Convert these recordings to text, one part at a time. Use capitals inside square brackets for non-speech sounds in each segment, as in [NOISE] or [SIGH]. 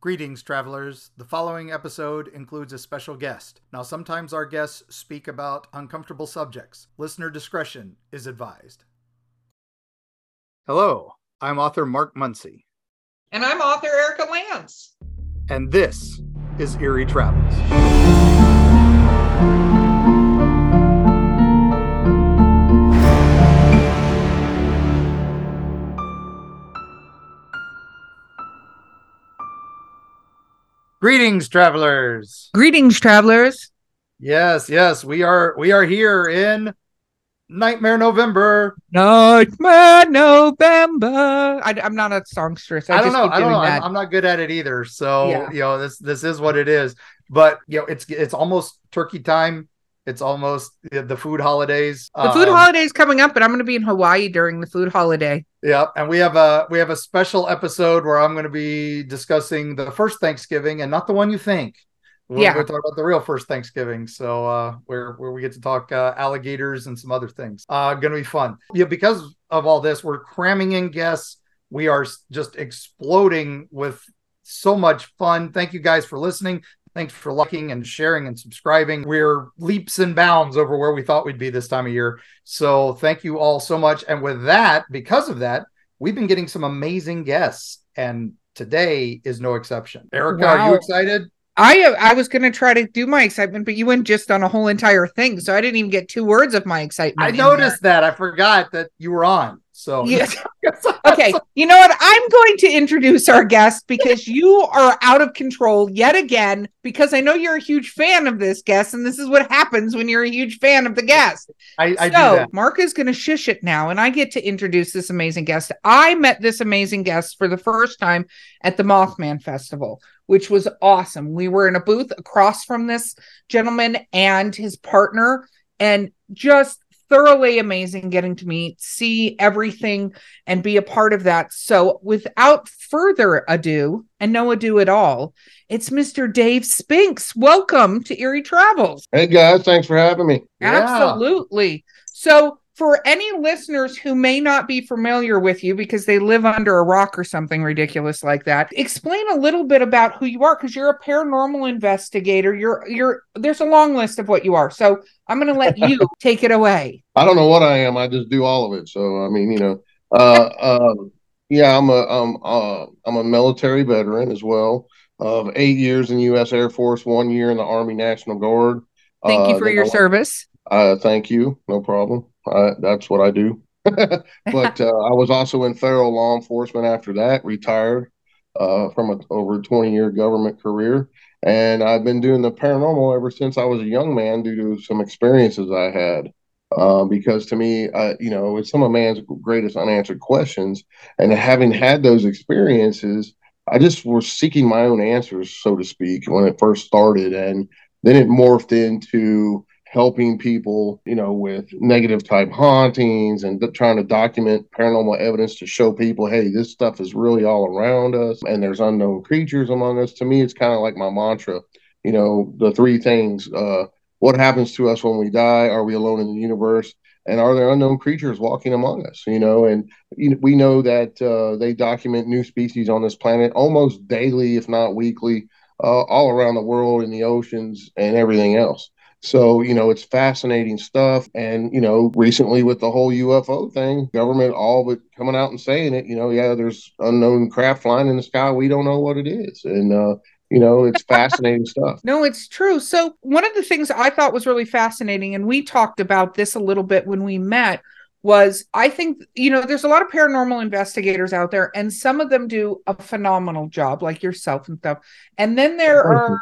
Greetings, travelers. The following episode includes a special guest. Now, sometimes our guests speak about uncomfortable subjects. Listener discretion is advised. Hello, I'm author Mark Muncy, And I'm author Erika Lance. and this is Eerie Travels. Greetings, travelers. Greetings, travelers. Yes, yes, we are we are here in Nightmare November. Nightmare November. I, am not a songstress. I, I, don't know. I don't know. I'm. I'm not good at it either. So Yeah. you know, this this is what it is. But you know, it's it's almost turkey time. It's almost the food holidays. the food Um, holiday is coming up, but I'm going to be in Hawaii during the food holiday. Yeah, and we have a we have a special episode where I'm going to be discussing the first Thanksgiving and not the one you think. We're Yeah. going to talk about the real first Thanksgiving. So uh, where where we get to talk uh, alligators and some other things. Uh, going to be fun. Yeah, because of all this, we're cramming in guests. We are just exploding with so much fun. Thank you guys for listening. Thanks for liking and sharing and subscribing. We're leaps and bounds over where we thought we'd be this time of year. So thank you all so much. And with that, because of that, we've been getting some amazing guests, and today is no exception. Erika, are you excited? I I was going to try to do my excitement, but you went just on a whole entire thing, so I didn't even get two words of my excitement. I noticed that. I forgot that you were on. So. Yes. [LAUGHS] okay, you know what? I'm going to introduce our guest because you are out of control yet again. Because I know you're a huge fan of this guest, and this is what happens when you're a huge fan of the guest. I, I so. Mark is going to shush it now, and I get to introduce this amazing guest. I met this amazing guest for the first time at the Mothman Festival, which was awesome. We were in a booth across from this gentleman and his partner, and just thoroughly amazing getting to meet, see everything, and be a part of that. So, without further ado, and no ado at all, it's Mr. Dave Spinks. Welcome to Eerie Travels. Hey guys, thanks for having me. Yeah. Absolutely. So, for any listeners who may not be familiar with you because they live under a rock or something ridiculous like that, explain a little bit about who you are because you're a paranormal investigator. You're you're there's a long list of what you are. So, I'm going to let you [LAUGHS] take it away. I don't know what I am. I just do all of it. So I mean, you know, uh, um, yeah, I'm a um, uh, I'm a military veteran as well of eight years in U.S. Air Force, one year in the Army National Guard. Thank you Uh, for your I- service. Uh, thank you. No problem. Uh, that's what I do. [LAUGHS] but [LAUGHS] uh, I was also in federal law enforcement after that, retired uh, from a over 20 year government career. And I've been doing the paranormal ever since I was a young man due to some experiences I had. Uh, because to me, uh, you know, it's some of man's greatest unanswered questions. And having had those experiences, I just was seeking my own answers, so to speak, when it first started. And then it morphed into helping people, you know, with negative type hauntings and trying to document paranormal evidence to show people, hey, this stuff is really all around us and there's unknown creatures among us. To me, it's kind of like my mantra, you know, the three things. Uh, what happens to us when we die? Are we alone in the universe? And are there unknown creatures walking among us? You know, and we know that uh, they document new species on this planet almost daily, if not weekly, uh, all around the world in the oceans and everything else. So, you know, it's fascinating stuff. And, you know, recently with the whole UFO thing, government all but coming out and saying it, you know, yeah, there's unknown craft flying in the sky. We don't know what it is. And, uh, you know, it's fascinating [LAUGHS] stuff. No, it's true. So, one of the things I thought was really fascinating, and we talked about this a little bit when we met, was I think, you know, there's a lot of paranormal investigators out there, and some of them do a phenomenal job, like yourself and stuff. And then there are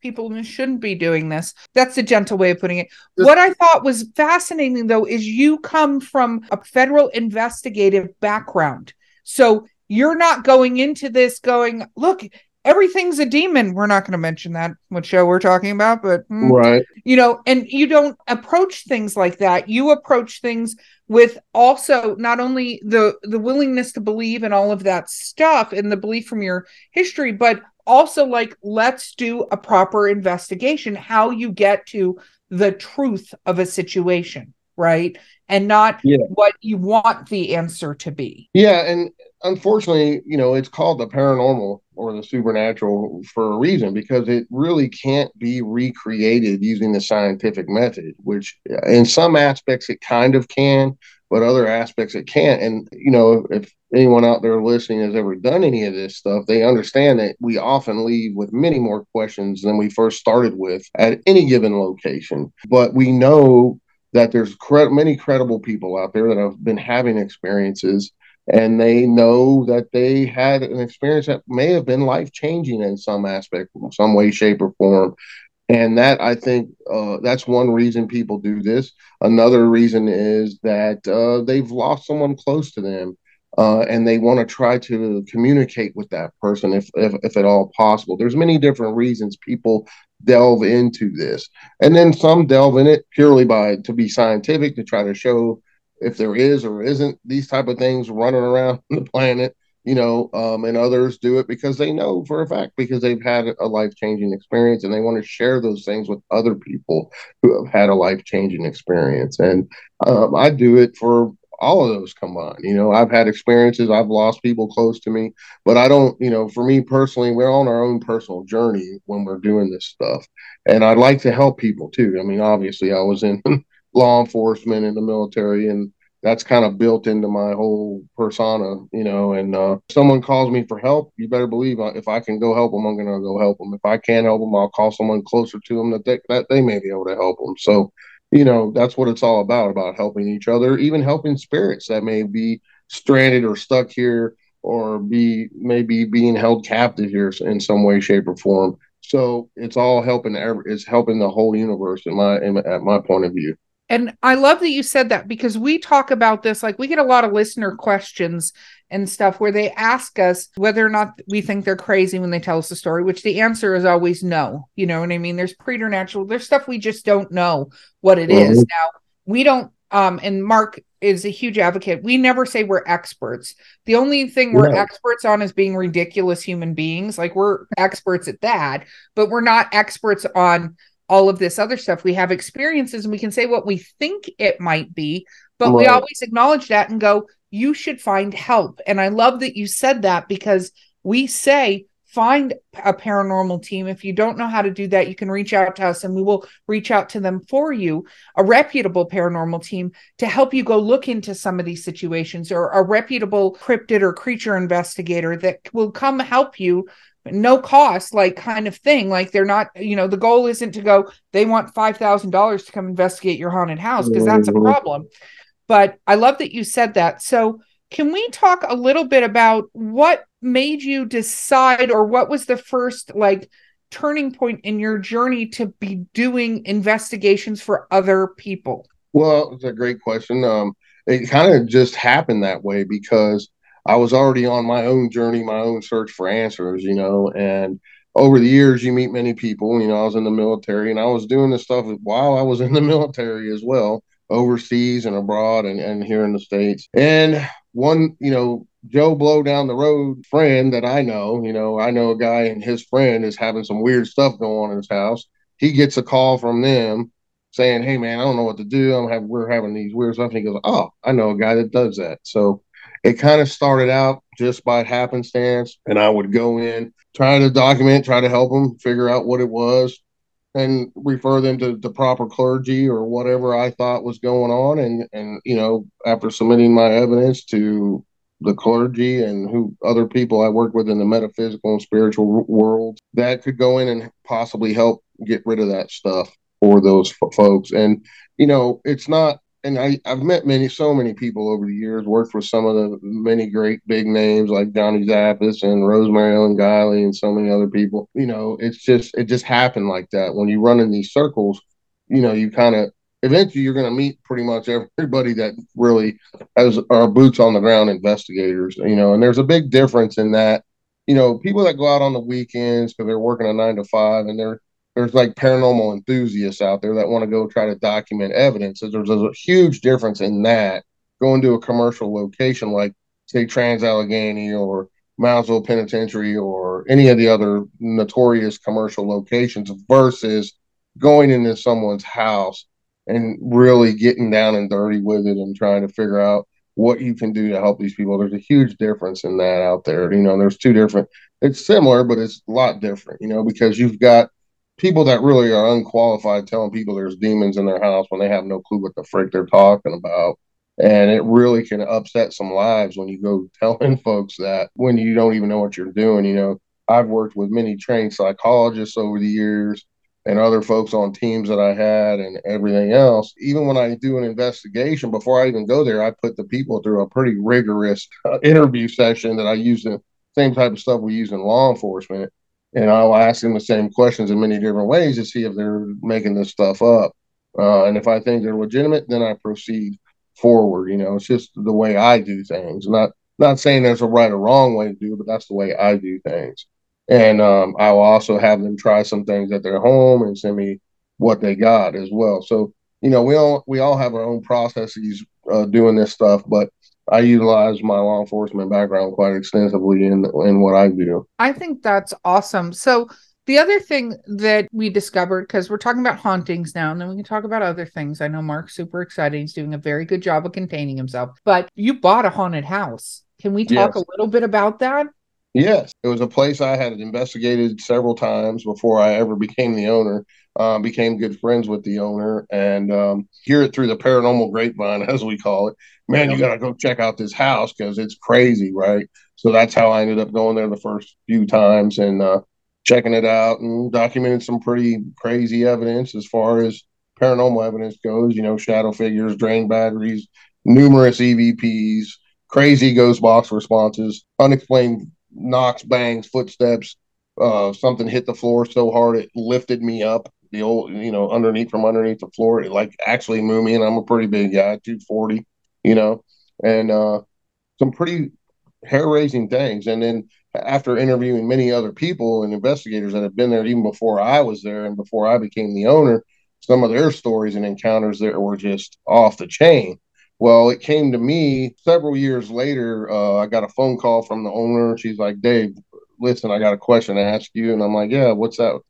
people who shouldn't be doing this. That's a gentle way of putting it. What I thought was fascinating, though, is you come from a federal investigative background. So, you're not going into this going, look, everything's a demon. We're not going to mention that what show we're talking about, but mm, Right. you know, and you don't approach things like that. You approach things with also not only the the willingness to believe in all of that stuff and the belief from your history, but also like let's do a proper investigation how you get to the truth of a situation, right? And not Yeah. what you want the answer to be. Yeah, and unfortunately, you know, it's called the paranormal or the supernatural for a reason because it really can't be recreated using the scientific method, which uh, in some aspects it kind of can, but other aspects it can't. And, you know, if anyone out there listening has ever done any of this stuff, they understand that we often leave with many more questions than we first started with at any given location. But we know that there's many credible people out there that have been having experiences and they know that they had an experience that may have been life changing in some aspect, some way, shape, or form. And that I think uh, that's one reason people do this. Another reason is that uh, they've lost someone close to them, uh, and they want to try to communicate with that person if, if if at all possible. There's many different reasons people delve into this, and then some delve in it purely by to be scientific to try to show if there is or isn't these type of things running around [LAUGHS] the planet you know um, and others do it because they know for a fact because they've had a life-changing experience and they want to share those things with other people who have had a life-changing experience. And um, i do it for all of those combined you know i've had experiences i've lost people close to me but i don't you know for me personally we're on our own personal journey when we're doing this stuff. And i'd like to help people too. I mean obviously i was in [LAUGHS] law enforcement in the military and that's kind of built into my whole persona, you know. And uh, someone calls me for help, you better believe if I can go help them, I'm gonna go help them. If I can't help them, I'll call someone closer to them that they, that they may be able to help them. So, you know, that's what it's all about about helping each other, even helping spirits that may be stranded or stuck here or be maybe being held captive here in some way, shape, or form. So it's all helping. It's helping the whole universe in my in, at my point of view. And I love that you said that because we talk about this, like we get a lot of listener questions and stuff where they ask us whether or not we think they're crazy when they tell us a story, which the answer is always no. You know what I mean? There's preternatural, there's stuff we just don't know what it mm-hmm. is. Now, we don't, um, and Mark is a huge advocate. We never say we're experts. The only thing we're experts on is being ridiculous human beings. Like we're experts at that, but we're not experts on all of this other stuff. We have experiences and we can say what we think it might be, but right. we always acknowledge that and go, you should find help. And I love that you said that because we say, find a paranormal team. If you don't know how to do that, you can reach out to us and we will reach out to them for you, a reputable paranormal team to help you go look into some of these situations or a reputable cryptid or creature investigator that will come help you no cost like kind of thing. Like they're not you know the goal isn't to go they want $5000 to come investigate your haunted house because that's a mm-hmm. problem. But i love that you said that. So can we talk a little bit about what made you decide or what was the first like turning point in your journey to be doing investigations for other people? Well it's a great question. Um it kind of just happened that way because I was already on my own journey, my own search for answers, you know, and over the years you meet many people, you know, I was in the military and I was doing this stuff while I was in the [LAUGHS] military as well, overseas and abroad and, and here in the States. And one, you know, Joe Blow down the road friend that I know, you know, I know a guy and his friend is having some weird stuff going on in his house. He gets a call from them saying, Hey man, I don't know what to do. I'm have we're having these weird stuff. And he goes, Oh, I know a guy that does that. So it kind of started out just by happenstance, and I would go in, try to document, try to help them figure out what it was, and refer them to the proper clergy or whatever I thought was going on. And and you know, after submitting my evidence to the clergy and who other people I work with in the metaphysical and spiritual world that could go in and possibly help get rid of that stuff for those folks. And you know, it's not and I, I've met many, so many people over the years, worked with some of the many great big names like Johnny Zaffis and Rosemary Ellen Guiley and so many other people. You know, it's just, it just happened like that. When you run in these circles, you know, you kind of, eventually you're going to meet pretty much everybody that really has our boots on the ground investigators, you know, and there's a big difference in that. You know, people that go out on the weekends because they're working a nine to five and they're there's like paranormal enthusiasts out there that want to go try to document evidence. So there's a huge difference in that going to a commercial location like say Trans Allegheny or Moundsville Penitentiary or any of the other notorious commercial locations versus going into someone's house and really getting down and dirty with it and trying to figure out what you can do to help these people. There's a huge difference in that out there. You know, there's two different. It's similar, but it's a lot different. You know, because you've got people that really are unqualified telling people there's demons in their house when they have no clue what the frick they're talking about. And it really can upset some lives when you go [LAUGHS] telling folks that when you don't even know what you're doing. You know, I've worked with many trained psychologists over the years and other folks on teams that I had and everything else. Even when I do an investigation, before I even go there, I put the people through a pretty rigorous uh, interview session that I use the same type of stuff we use in law enforcement. And I'll ask them the same questions in many different ways to see if they're making this stuff up. Uh, and if I think they're legitimate, then I proceed forward. You know, it's just the way I do things. Not not saying there's a right or wrong way to do it, but that's the way I do things and um, I will also have them try some things at their home and send me what they got as well. So you know, we all we all have our own processes uh, doing this stuff, but I utilize my law enforcement background quite extensively in in what I do. I think that's awesome. So the other thing that we discovered, because we're talking about hauntings now, and then we can talk about other things. I know Mark's super excited. He's doing a very good job of containing himself. But you bought a haunted house. Can we talk yes. a little bit about that? Yes, it was a place I had investigated several times before I ever became the owner. Uh, became good friends with the owner and um, hear it through the paranormal grapevine, [LAUGHS] as we call it. Man, you got to go check out this house because it's crazy, right? So that's how I ended up going there the first few times and uh, checking it out and documented some pretty crazy evidence as far as paranormal evidence goes. You know, shadow figures, drain batteries, numerous EVPs, crazy ghost box responses, unexplained knocks, bangs, footsteps. Uh, something hit the floor so hard it lifted me up. The old, you know, underneath from underneath the floor, it like actually moved me. And I'm a pretty big guy, 240, you know, and uh, some pretty hair raising things. And then after interviewing many other people and investigators that have been there even before I was there and before I became the owner, some of their stories and encounters there were just off the chain. Well, it came to me several years later. Uh, I got a phone call from the owner. She's like, Dave, listen, I got a question to ask you. And I'm like, yeah, what's that?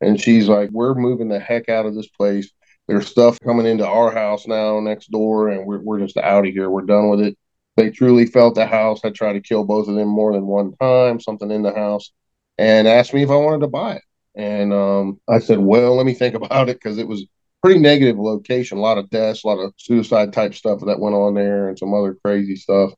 And she's like, we're moving the heck out of this place. There's stuff coming into our house now next door, and we're, we're just out of here. We're done with it. They truly felt the house had tried to kill both of them more than one time, something in the house, and asked me if I wanted to buy it. And um, I said, well, let me think [LAUGHS] about it because it was pretty negative location. A lot of deaths, a lot of suicide type stuff that went on there, and some other crazy stuff.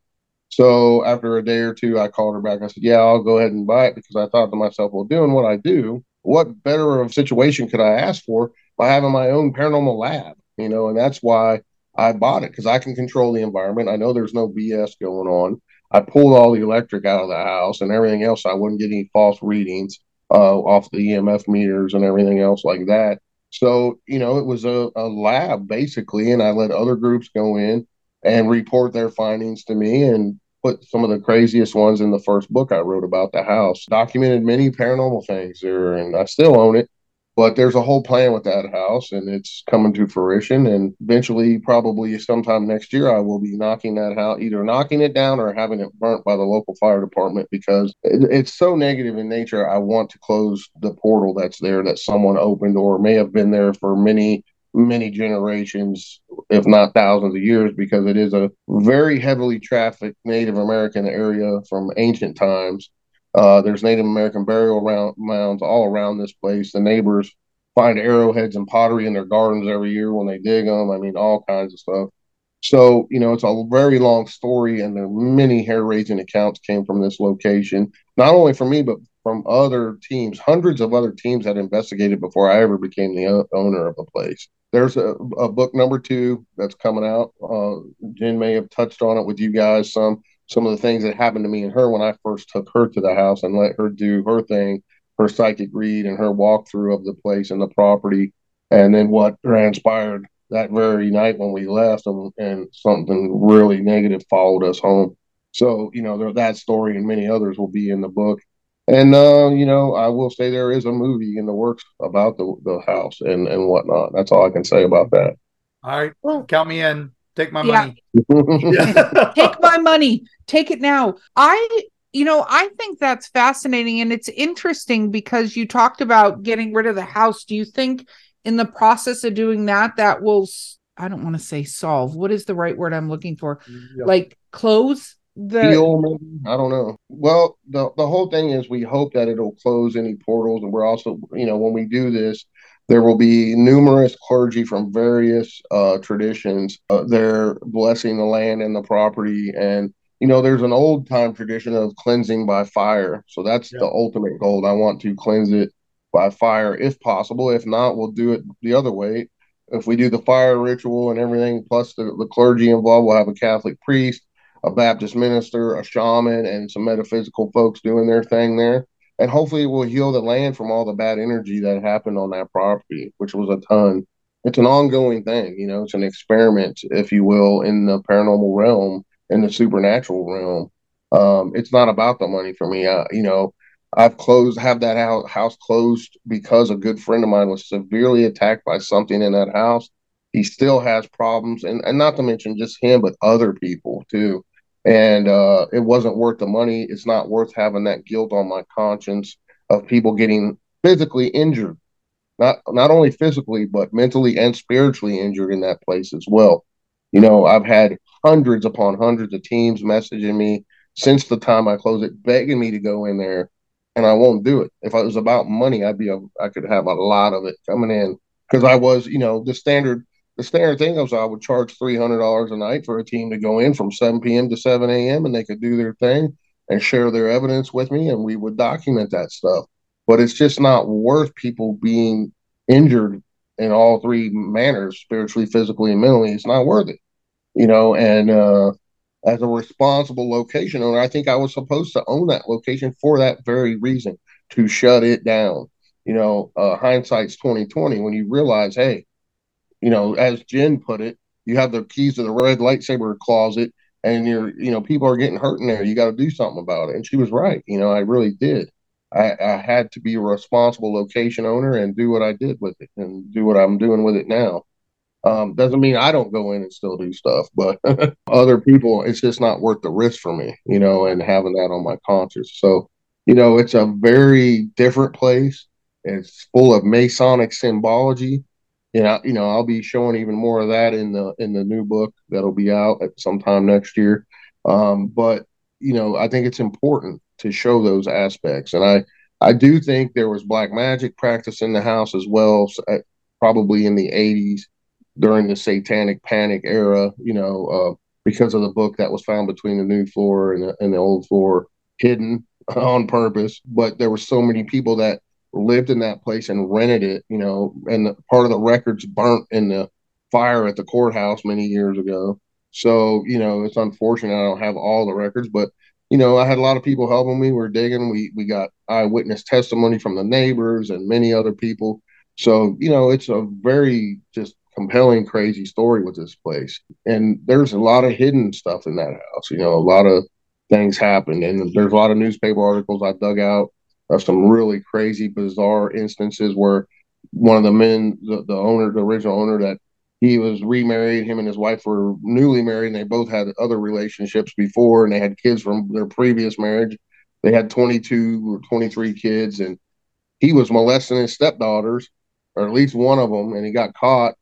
So after a day or two, I called her back. I said, "Yeah, I'll go ahead and buy it," because I thought to myself, "Well, doing what I do, what better of situation could I ask for by having my own paranormal lab?" You know, and that's why I bought it because I can control the environment. I know there's no BS going on. I pulled all the electric out of the house and everything else. I wouldn't get any false readings uh, off the EMF meters and everything else like that. So, you know, it was a, a lab basically, and I let other groups go in and report their findings to me and put some of the craziest ones in the first book I wrote about the house. Documented many paranormal things there, and I still own it. But there's a whole plan with that house, and it's coming to fruition. And eventually, probably sometime next year, I will be knocking that house, either knocking it down or having it burnt by the local fire department because it's so negative in nature. I want to close the portal that's there that someone opened or may have been there for many many generations, if not thousands of years, because it is a very heavily trafficked Native American area from ancient times. Uh, there's Native American burial round, mounds all around this place. The neighbors find arrowheads and pottery in their gardens every year when they dig them. I mean, all kinds of stuff. So, you know, it's a very long story, and there many hair raising accounts came from this location, not only from me, but from other teams. Hundreds of other teams had investigated before I ever became the owner of the place. There's a, a book number two that's coming out. Uh, Jen may have touched on it with you guys some some of the things that happened to me and her when I first took her to the house and let her do her thing, her psychic read and her walkthrough of the place and the property, and then what transpired that very night when we left, and, and something really negative followed us home. So you know that story and many others will be in the book. And uh, you know, I will say there is a movie in the works about the the house and and whatnot. That's all I can say about that. All right, well, count me in. Take my yeah. money. [LAUGHS] [LAUGHS] Take my money. Take it now. I you know, I think that's fascinating and it's interesting because you talked about getting rid of the house. Do you think in the process of doing that that will I don't want to say solve. What is the right word I'm looking for? Yep. Like close the Deal, maybe? I don't know. Well, the the whole thing is we hope that it'll close any portals, and we're also, you know, when we do this, there will be numerous clergy from various uh, traditions. Uh, they're blessing the land and the property, and you know, there's an old time tradition of cleansing by fire. So that's Yep. the ultimate goal. I want to cleanse it by fire if possible. If not, we'll do it the other way. If we do the fire ritual and everything, plus the, the clergy involved, we'll have a Catholic priest, a Baptist minister, a shaman, and some metaphysical folks doing their thing there. And hopefully, it will heal the land from all the bad energy that happened on that property, which was a ton. It's an ongoing thing, you know, it's an experiment, if you will, in the paranormal realm, in the supernatural realm. Um, it's not about the money for me. You know, I've closed, have that house, house closed because a good friend of mine was severely attacked by something in that house. He still has problems, and, and not to mention just him, but other people too. And uh, it wasn't worth the money. It's not worth having that guilt on my conscience of people getting physically injured, not not only physically but mentally and spiritually injured in that place as well. You know, I've had hundreds upon hundreds of teams messaging me since the time I closed it, begging me to go in there, and I won't do it. If it was about money, I'd be a, I could have a lot of it coming in because I was, you know, the standard the standard thing was I would charge three hundred dollars a night for a team to go in from seven p.m. to seven a.m. and they could do their thing and share their evidence with me, and we would document that stuff. But it's just not worth people being injured in all three manners, spiritually, physically, and mentally. It's not worth it, you know. And uh, as a responsible location owner, I think I was supposed to own that location for that very reason to shut it down. You know, uh, hindsight's twenty twenty when you realize, hey you know, as Jen put it, you have the keys to the red lightsaber closet and you're, you know, people are getting hurt in there. You got to do something about it. And she was right. You know, I really did. I, I had to be a responsible location owner and do what I did with it and do what I'm doing with it now. Um, doesn't mean I don't go in and still do stuff, but [LAUGHS] other people, it's just not worth the risk for me, you know, and having that on my conscience. So, you know, it's a very different place. It's full of Masonic symbology know, you know, I'll be showing even more of that in the in the new book that'll be out at sometime next year. Um, but you know, I think it's important to show those aspects, and I I do think there was black magic practice in the house as well, probably in the '80s during the Satanic Panic era. You know, uh, because of the book that was found between the new floor and the, and the old floor, hidden [LAUGHS] on purpose. But there were so many people that lived in that place and rented it, you know, and the, part of the records burnt in the fire at the courthouse many years ago. So, you know, it's unfortunate I don't have all the records, but you know, I had a lot of people helping me. We're digging. We we got eyewitness testimony from the neighbors and many other people. So, you know, it's a very just compelling, crazy story with this place. And there's a lot of hidden stuff in that house. You know, a lot of things happened, and there's a lot of newspaper articles I dug out of some really crazy, bizarre instances where one of the men, the, the owner, the original owner, that he was remarried. Him and his wife were newly married, and they both had other relationships before, and they had kids from their previous marriage. They had 22 or 23 kids, and he was molesting his stepdaughters, or at least one of them, and he got caught.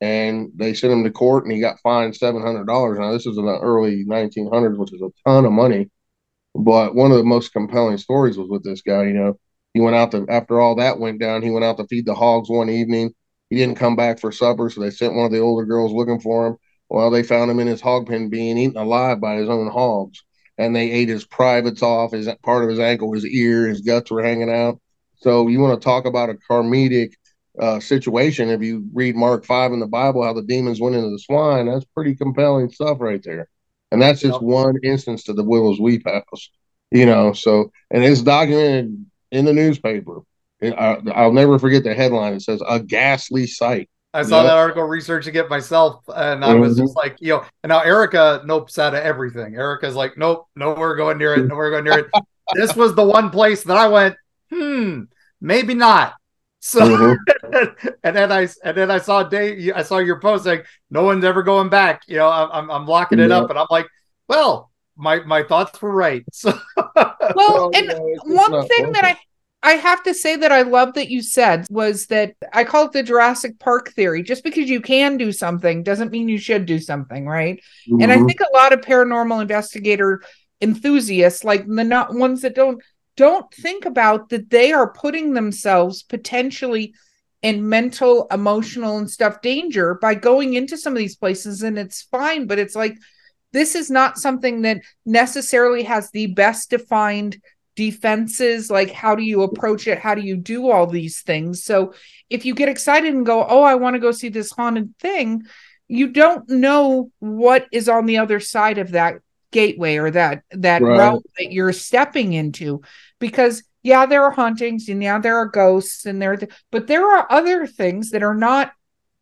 And they sent him to court, and he got fined seven hundred dollars. Now this is in the early 1900s, which is a ton of money. But one of the most compelling stories was with this guy. You know, he went out to after all that went down, he went out to feed the hogs one evening. He didn't come back for supper, so they sent one of the older girls looking for him. Well, they found him in his hog pen being eaten alive by his own hogs, and they ate his privates off. His part of his ankle, his ear, his guts were hanging out. So you want to talk about a karmic uh, situation? If you read Mark five in the Bible, how the demons went into the swine, that's pretty compelling stuff right there. And that's just Yep. one instance to the Willow's Weep House, you know. So, and it's documented in the newspaper. And I, I'll never forget the headline. It says a ghastly sight. I saw Yeah. that article researching it myself, and I was Mhm. just like, you know, and now Erika nopes out of everything. Erika's like, nope, nowhere going near it, nowhere going near it. [LAUGHS] this was the one place that I went, hmm, maybe not. So, Mhm. [LAUGHS] and then I and then I saw Dave, I saw your post like no one's ever going back. You know, I'm I'm, I'm locking it Yeah. up, and I'm like, well, my my thoughts were right. [LAUGHS] So, Well, Well, and you know, it's- it's one thing worth that. I I have to say that I love that you said was that I call it the Jurassic Park theory. Just because you can do something doesn't mean you should do something, right? Mm-hmm. And I think a lot of paranormal investigator enthusiasts, like the not ones that don't don't think about that they are putting themselves potentially in mental, emotional, and stuff danger by going into some of these places, and it's fine, but it's like this is not something that necessarily has the best defined defenses like how do you approach it? How do you do all these things? So if you get excited and go oh i want to go see this haunted thing you don't know what is on the other side of that gateway or that that right. route that you're stepping into because yeah there are hauntings and yeah there are ghosts and there but there are other things that are not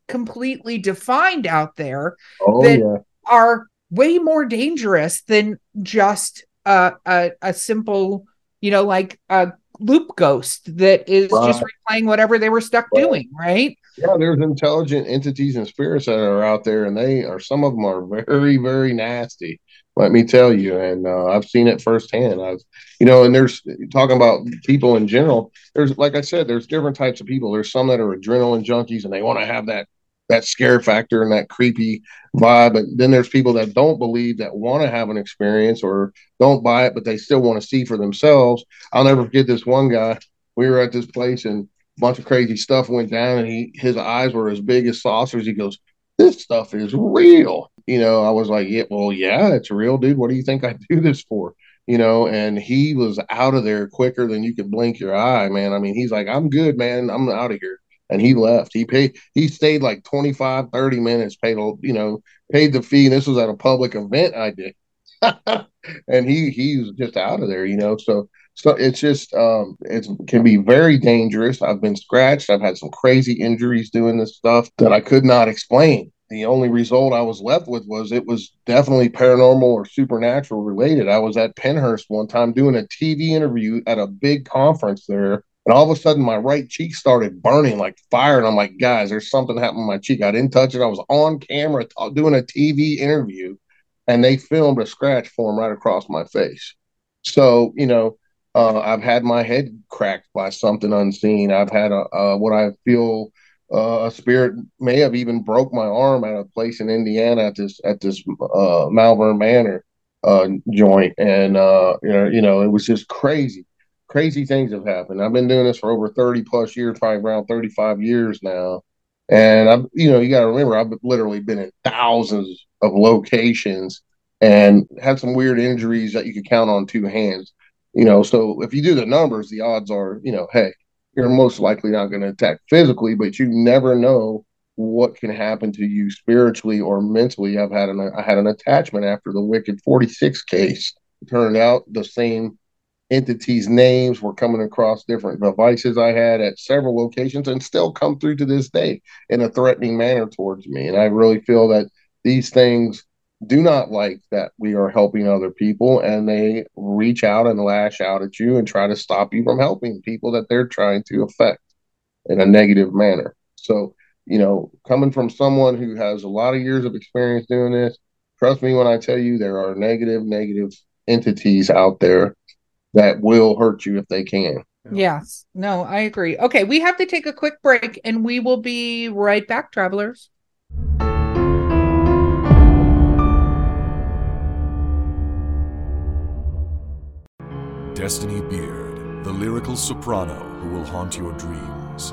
completely defined out there oh, that yeah. are way more dangerous than just a, a, a simple you know, like a loop ghost that is right. just replaying whatever they were stuck right. doing, right? Yeah, there's intelligent entities and spirits that are out there, and they are some of them are very, very nasty. Let me tell you, and uh, I've seen it firsthand. I've, you know, and there's talking about people in general. There's, like I said, there's different types of people. There's some that are adrenaline junkies, and they want to have that that scare factor and that creepy vibe. And then there's people that don't believe that want to have an experience or don't buy it, but they still want to see for themselves. I'll never forget this one guy. We were at this place and bunch of crazy stuff went down, and he his eyes were as big as saucers. He goes, "This stuff is real." You know, I was like, "Yeah, well, yeah, it's real, dude. What do you think I do this for?" You know, and he was out of there quicker than you could blink your eye, man. I mean, he's like, "I'm good, man. I'm out of here." and he left. He paid, he stayed like 25, 30 minutes, paid, you know, paid the fee. This was at a public event I did. [LAUGHS] and he, he was just out of there, you know? So, so it's just, um, it can be very dangerous. I've been scratched. I've had some crazy injuries doing this stuff that I could not explain. The only result I was left with was it was definitely paranormal or supernatural related. I was at Pennhurst one time doing a TV interview at a big conference there and all of a sudden, my right cheek started burning like fire. And I'm like, guys, there's something happening to my cheek. I didn't touch it. I was on camera t- doing a TV interview, and they filmed a scratch form right across my face. So, you know, uh, I've had my head cracked by something unseen. I've had a, uh, what I feel uh, a spirit may have even broke my arm at a place in Indiana at this at this uh, Malvern Manor uh, joint, and uh, you know, you know, it was just crazy crazy things have happened. I've been doing this for over 30 plus years, probably around 35 years now. And I've, you know, you got to remember, I've literally been in thousands of locations and had some weird injuries that you could count on two hands. You know, so if you do the numbers, the odds are, you know, hey, you're most likely not going to attack physically, but you never know what can happen to you spiritually or mentally. I've had an I had an attachment after the Wicked 48 case. It turned out the same entities' names were coming across different devices I had at several locations and still come through to this day in a threatening manner towards me. And I really feel that these things do not like that we are helping other people and they reach out and lash out at you and try to stop you from helping people that they're trying to affect in a negative manner. So, you know, coming from someone who has a lot of years of experience doing this, trust me when I tell you there are negative, negative entities out there that will hurt you if they can. Yes. No, I agree. Okay, we have to take a quick break and we will be right back, travelers. Destini Beard, the lyrical soprano who will haunt your dreams.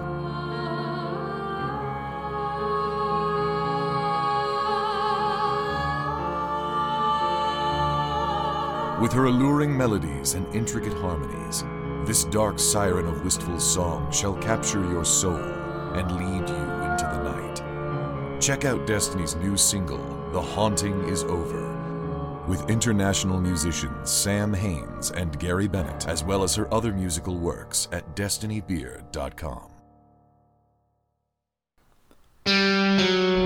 With her alluring melodies and intricate harmonies, this dark siren of wistful song shall capture your soul and lead you into the night. Check out Destini's new single, The Haunting Is Over, with international musicians Sam Haines and Gary Bennett, as well as her other musical works at destinibeard.com.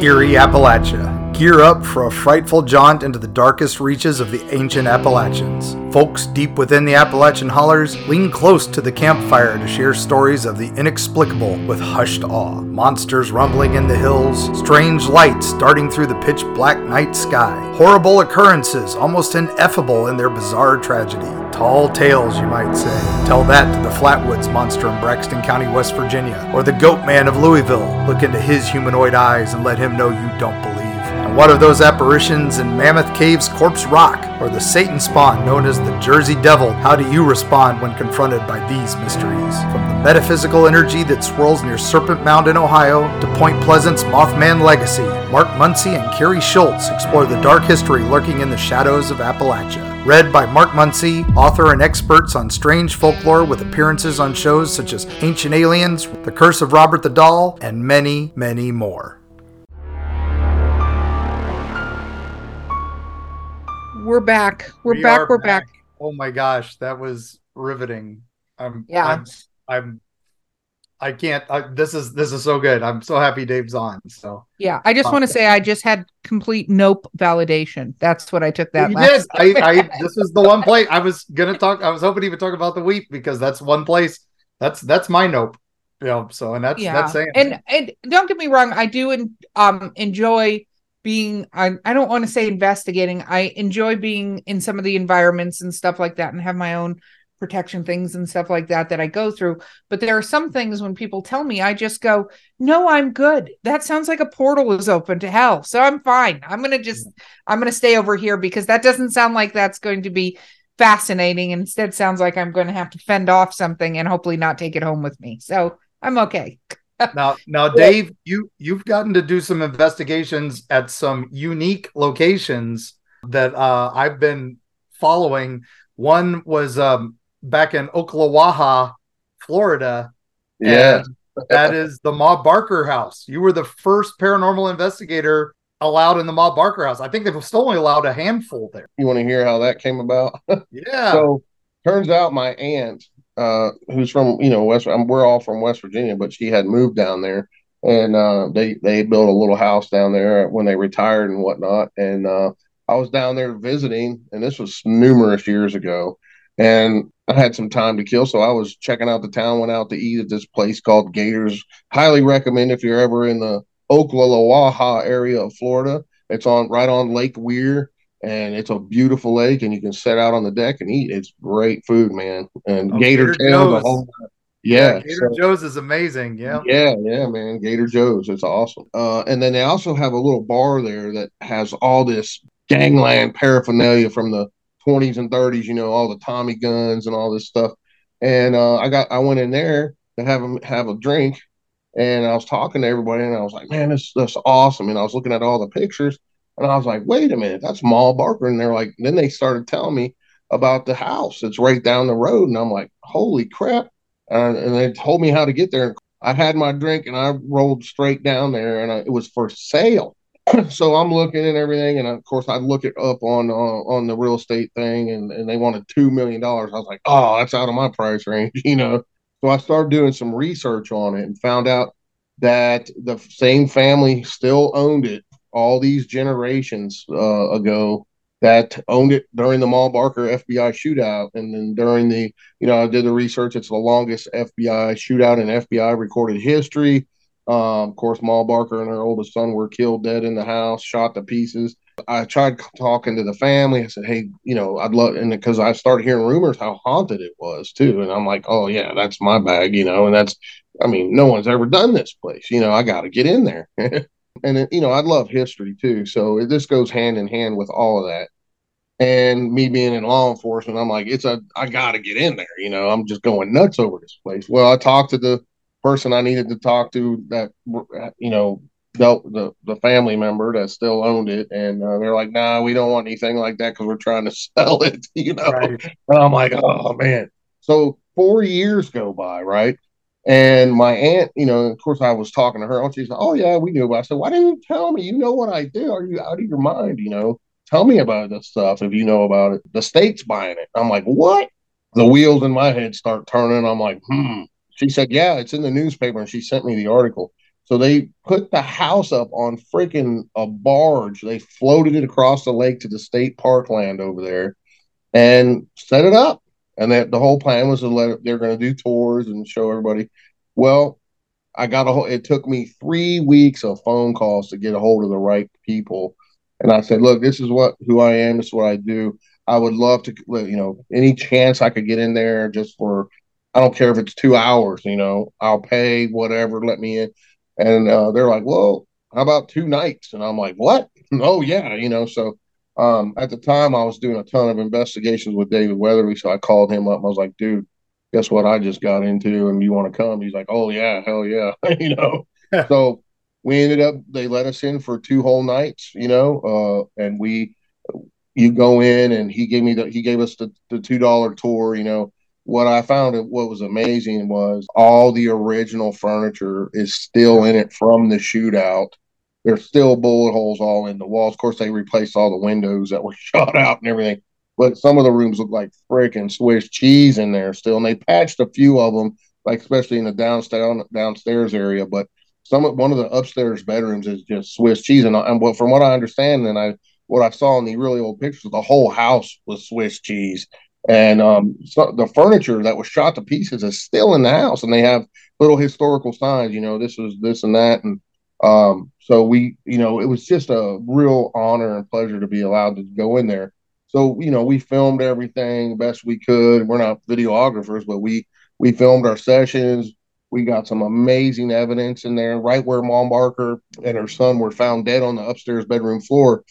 Eerie, Appalachia Gear up for a frightful jaunt into the darkest reaches of the ancient Appalachians. Folks deep within the Appalachian hollers lean close to the campfire to share stories of the inexplicable with hushed awe. Monsters rumbling in the hills, strange lights darting through the pitch black night sky, horrible occurrences almost ineffable in their bizarre tragedy. Tall tales, you might say. Tell that to the Flatwoods monster in Braxton County, West Virginia, or the Goat Man of Louisville. Look into his humanoid eyes and let him know you don't believe. And what of those apparitions in Mammoth Cave's Corpse Rock, or the Satan spawn known as the Jersey Devil? How do you respond when confronted by these mysteries? From the metaphysical energy that swirls near Serpent Mound in Ohio to Point Pleasant's Mothman legacy, Mark Muncy and Carrie Schultz explore the dark history lurking in the shadows of Appalachia. Read by Mark Muncy, author and experts on strange folklore with appearances on shows such as Ancient Aliens, The Curse of Robert the Doll, and many, many more. We're back. We're We back. We're back. Oh my gosh, that was riveting. I'm Yeah. I'm I'm I can't I, this is this is so good. I'm so happy Dave's on. So Yeah. I just want to say I just had complete nope validation. That's what I took that you did. I, I this is the one place I was gonna talk. I was hoping even talk about the wheat because that's one place. That's that's my nope. You know, so and that's yeah. that's saying and and don't get me wrong, I do en- um enjoy being I, I don't want to say investigating. I enjoy being in some of the environments and stuff like that and have my own protection things and stuff like that that I go through. But there are some things when people tell me, I just go, "No, I'm good. That sounds like a portal is open to hell. So I'm fine. I'm going to just I'm going to stay over here because that doesn't sound like that's going to be fascinating. Instead sounds like I'm going to have to fend off something and hopefully not take it home with me. So I'm okay. Now now [LAUGHS] Dave, you you've gotten to do some investigations at some unique locations that uh I've been following. One was um back in Ocklawaha, Florida. Yeah. that is the Ma Barker house. You were the first paranormal investigator allowed in the Ma Barker house. I think they've still only allowed a handful there. You want to hear how that came about? [LAUGHS] Yeah. So turns out my aunt, uh, who's from you know West, um, we're all from West Virginia, but she had moved down there, and uh, they they built a little house down there when they retired and whatnot. And uh, I was down there visiting, and this was numerous years ago, and I had some time to kill, so I was checking out the town. Went out to eat at this place called Gators. Highly recommend if you're ever in the Ocklawaha area of Florida. It's on right on Lake Weir and it's a beautiful lake and you can set out on the deck and eat it's great food man and Oh, gator, Gator tail the Joe's. whole yeah Gator so- Joe's is amazing. Yeah. yeah yeah man gator joe's it's awesome uh and then they also have a little bar there that has all this gangland paraphernalia from the 20s and 30s you know all the tommy guns and all this stuff and uh i got i went in there to have them have a drink and i was talking to everybody and i was like man this that's awesome and i was looking at all the pictures and I was like, wait a minute, that's Ma Barker. And they're like, then they started telling me about the house that's right down the road. And I'm like, holy crap. And, and they told me how to get there. I had my drink and I rolled straight down there and I, it was for sale. [CLEARS THROAT] so I'm looking and everything. And of course, I look it up on uh, on the real estate thing and, and they wanted $2 million. I was like, oh, that's out of my price range, [LAUGHS] you know. So I started doing some research on it and found out that the same family still owned it all these generations uh, ago that owned it during the Ma Barker FBI shootout. And then during the, you know, I did the research. It's the longest FBI shootout in FBI recorded history. Um, of course, Ma Barker and her oldest son were killed dead in the house, shot to pieces. I tried talking to the family. I said, "Hey, you know, I'd love," and because I started hearing rumors how haunted it was too, and I'm like, "Oh yeah, that's my bag," you know, and that's, I mean, no one's ever done this place, you know. I got to get in there. [LAUGHS] and it, you know, I love history too, so it, this goes hand in hand with all of that. And me being in law enforcement, I'm like, it's a, I got to get in there. You know, I'm just going nuts over this place. Well, I talked to the person I needed to talk to that, you know, dealt the the family member that still owned it, and uh, they're like, nah, we don't want anything like that because we're trying to [LAUGHS] sell it. You know, Right. and I'm like, oh man. So four years go by, right? And my aunt, you know, of course, I was talking to her. And she's like, "Oh yeah, we knew about." It. I said, "Why didn't you tell me? You know what I do? Are you out of your mind? You know, tell me about this stuff if you know about it. The state's buying it." I'm like, "What?" The wheels in my head start turning. I'm like, "Hmm." She said, "Yeah, it's in the newspaper," and she sent me the article. So they put the house up on freaking a barge. They floated it across the lake to the state parkland over there and set it up. And that the whole plan was to let they're going to do tours and show everybody. Well, I got a whole, it took me three weeks of phone calls to get a hold of the right people. And I said, look, this is what, who I am. This is what I do. I would love to, you know, any chance I could get in there just for, I don't care if it's two hours, you know, I'll pay whatever, let me in. And uh, they're like, well, how about two nights? And I'm like, what? [LAUGHS] oh, yeah, you know, so um, at the time I was doing a ton of investigations with David Weatherly. So I called him up. I was like, dude, guess what I just got into and you want to come? He's like, oh, yeah, hell yeah, [LAUGHS] you know. so we ended up, they let us in for two whole nights, you know, uh, and we, you go in and he gave me the, he gave us the, the $2 tour, you know, what I found what was amazing was all the original furniture is still in it from the shootout. There's still bullet holes all in the walls. Of course, they replaced all the windows that were [LAUGHS] shot out and everything. But some of the rooms look like freaking Swiss cheese in there still, and they patched a few of them, like especially in the downstairs downstairs area. But some one of the upstairs bedrooms is just Swiss cheese, and, and what from what I understand, and I what I saw in the really old pictures, the whole house was Swiss cheese and um, so the furniture that was shot to pieces is still in the house, and they have little historical signs. You know, this was this and that, and um, so we, you know, it was just a real honor and pleasure to be allowed to go in there. So you know, we filmed everything best we could. We're not videographers, but we we filmed our sessions. We got some amazing evidence in there, right where Ma Barker and her son were found dead on the upstairs bedroom floor.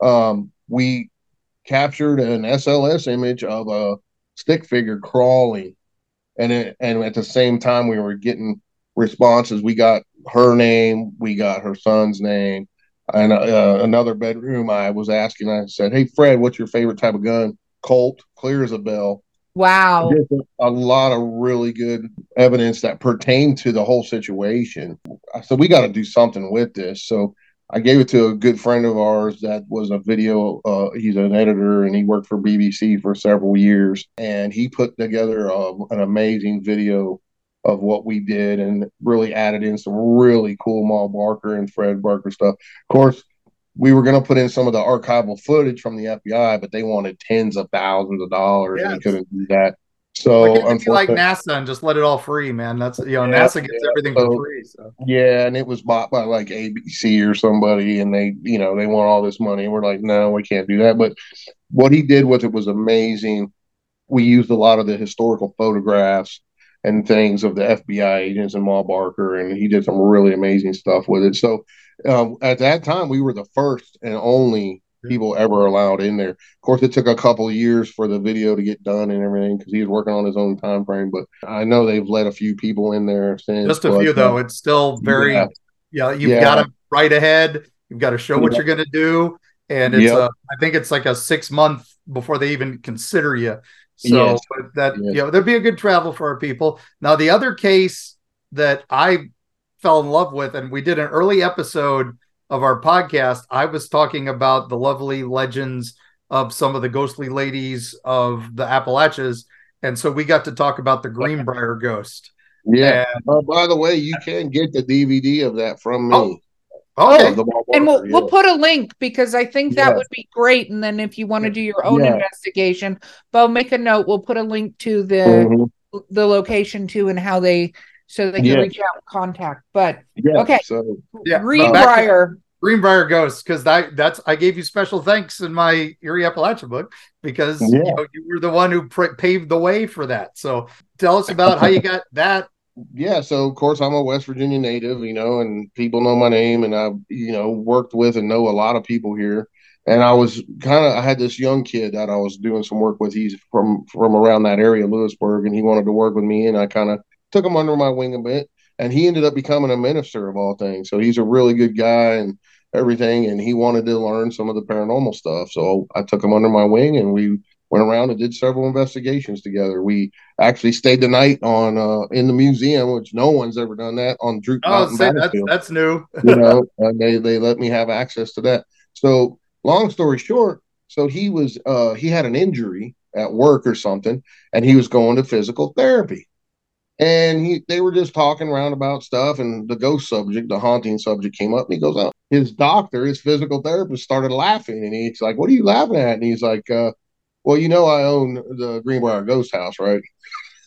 Um, we captured an SLS image of a stick figure crawling, and it, and at the same time we were getting responses. We got her name, we got her son's name, and uh, another bedroom. I was asking. I said, "Hey Fred, what's your favorite type of gun?" Colt, clear as a bell. Wow. A lot of really good evidence that pertained to the whole situation. I said, we got to do something with this. So I gave it to a good friend of ours that was a video. Uh, he's an editor and he worked for BBC for several years. And he put together a, an amazing video of what we did and really added in some really cool Ma Barker and Fred Barker stuff. Of course, we were going to put in some of the archival footage from the FBI, but they wanted tens of thousands of dollars yes. and we couldn't do that. So like NASA and just let it all free, man. That's you know, yeah, NASA gets yeah. everything so, for free. So yeah, and it was bought by like ABC or somebody, and they you know they want all this money. And we're like, no, we can't do that. But what he did with it was amazing. We used a lot of the historical photographs and things of the FBI agents and Ma Barker, and he did some really amazing stuff with it. So um, at that time, we were the first and only people ever allowed in there. Of course, it took a couple years for the video to get done and everything because he was working on his own time frame. But I know they've let a few people in there since. Just a few though. It's still very yeah. yeah you've yeah. got to write ahead. You've got to show what yeah. you're going to do, and it's yep. a, I think it's like a six month before they even consider you. So yes. that yes. you know there'd be a good travel for our people. Now the other case that I fell in love with, and we did an early episode of our podcast, I was talking about the lovely legends of some of the ghostly ladies of the Appalachians. And so we got to talk about the Greenbrier ghost. Yeah. And, uh, by the way, you can get the DVD of that from me. Oh, Okay. and we'll, yeah. we'll put a link because I think that yeah. would be great. And then if you want to do your own yeah. investigation, Beau, make a note. We'll put a link to the mm-hmm. the location too and how they so they can reach out and contact. But okay, so, yeah, Greenbrier. Greenbrier Ghost, because that that's I gave you special thanks in my Eerie Appalachia book because yeah. you, know, you, were the one who pr- paved the way for that. So tell us about how you [LAUGHS] got that. Yeah, so of course I'm a West Virginia native, you know, and people know my name, and I've you know worked with and know a lot of people here. And I was kind of I had this young kid that I was doing some work with. He's from from around that area, Lewisburg, and he wanted to work with me, and I kind of took him under my wing a bit. And he ended up becoming a minister of all things. So he's a really good guy, and everything, and he wanted to learn some of the paranormal stuff. So I took him under my wing, and we went around and did several investigations together. We actually stayed the night on uh, in the museum, which no one's ever done that on Droop oh, Mountain. Say, that's, that's new. you [LAUGHS] know, and they they let me have access to that. So long story short, so he was uh, he had an injury at work or something, and he was going to physical therapy. And he, they were just talking around about stuff, and the ghost subject, the haunting subject, came up. And he goes, "Oh, his doctor, his physical therapist, started laughing, and he's like, "What are you laughing at?" And he's like, uh, "Well, you know, I own the Greenbrier Ghost House, right?" [LAUGHS]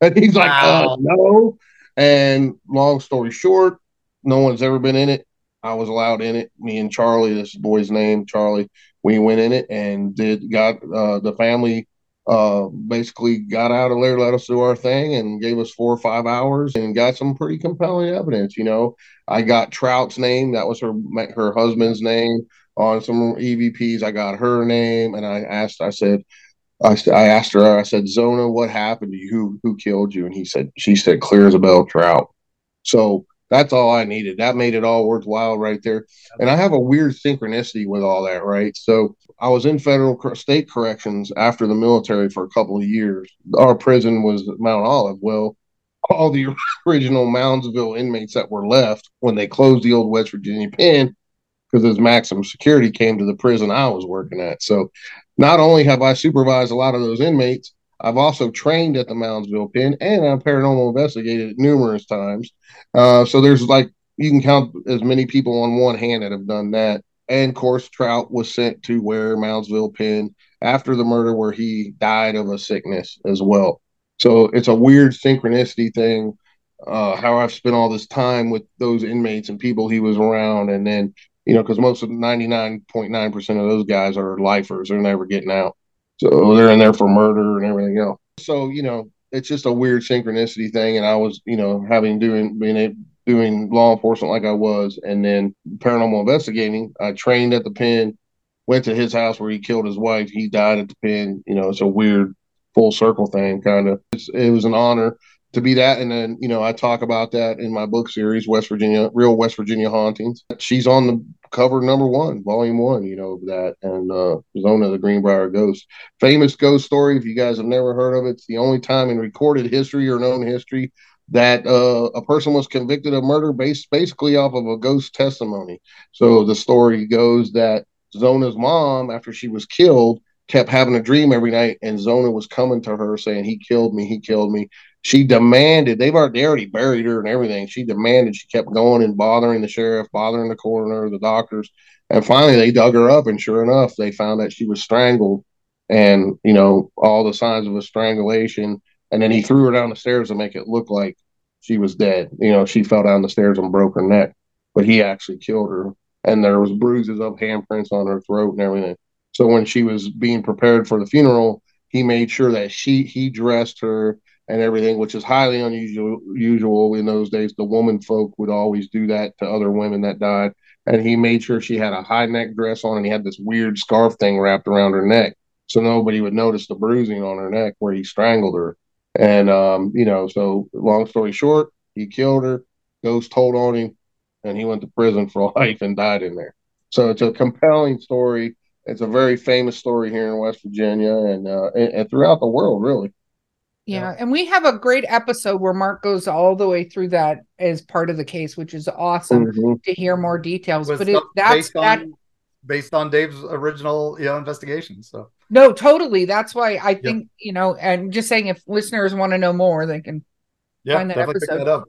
and he's like, uh, "No." And long story short, no one's ever been in it. I was allowed in it. Me and Charlie, this boy's name, Charlie, we went in it and did got uh, the family uh, basically got out of there, let us do our thing, and gave us four or five hours and got some pretty compelling evidence. You know, I got Trout's name, that was her her husband's name on some EVPs. I got her name, and I asked, I said, I, I asked her, I said, Zona, what happened to you? Who who killed you? And he said, she said, clear as a bell, Trout. So that's all I needed. That made it all worthwhile right there. And I have a weird synchronicity with all that, right? So I was in federal state corrections after the military for a couple of years. Our prison was Mount Olive. Well, all the [LAUGHS] original Moundsville inmates that were left when they closed the old West Virginia pen, because as maximum security came to the prison I was working at. So not only have I supervised a lot of those inmates, I've also trained at the Moundsville pen and I'm paranormal investigated numerous times. Uh, so there's like you can count as many people on one hand that have done that. And of course, Trout was sent to where Moundsville pen after the murder, where he died of a sickness as well. So it's a weird synchronicity thing. Uh, how I've spent all this time with those inmates and people he was around, and then you know, because most of 99.9% of those guys are lifers, they're never getting out. So they're in there for murder and everything else. So, you know, it's just a weird synchronicity thing. And I was, you know, having doing, being a, doing law enforcement like I was, and then paranormal investigating. I trained at the pen, went to his house where he killed his wife. He died at the pen. You know, it's a weird full circle thing, kind of. It was an honor to be that. And then, you know, I talk about that in my book series, West Virginia, Real West Virginia Hauntings. She's on the cover number one, volume one, you know, that. And uh, Zona, the Greenbrier Ghost. Famous ghost story. If you guys have never heard of it, it's the only time in recorded history or known history that uh, a person was convicted of murder based basically off of a ghost testimony. So the story goes that Zona's mom, after she was killed, kept having a dream every night, and Zona was coming to her saying, "He killed me. He killed me." She demanded they've already, they already buried her and everything. She demanded. She kept going and bothering the sheriff, bothering the coroner, the doctors, and finally they dug her up, and sure enough, they found that she was strangled, and you know all the signs of a strangulation. And then he threw her down the stairs to make it look like she was dead. You know, she fell down the stairs and broke her neck, but he actually killed her. And there was bruises of handprints on her throat and everything. So when she was being prepared for the funeral, he made sure that she he dressed her and everything, which is highly unusual usual in those days. The woman folk would always do that to other women that died. And he made sure she had a high neck dress on and he had this weird scarf thing wrapped around her neck. So nobody would notice the bruising on her neck where he strangled her. And um, you know, so long story short, he killed her, ghost told on him, and he went to prison for [LAUGHS] life and died in there. So it's a compelling story it's a very famous story here in West Virginia and uh, and, and throughout the world, really. Yeah. yeah. and we have a great episode where Mark goes all the way through that as part of the case, which is awesome mm-hmm. to hear more details. Was but it, that's based that on, based on Dave's original you know investigation. So no, totally. That's why I think yep. you know, and just saying if listeners want to know more, they can yeah, find that episode. That up.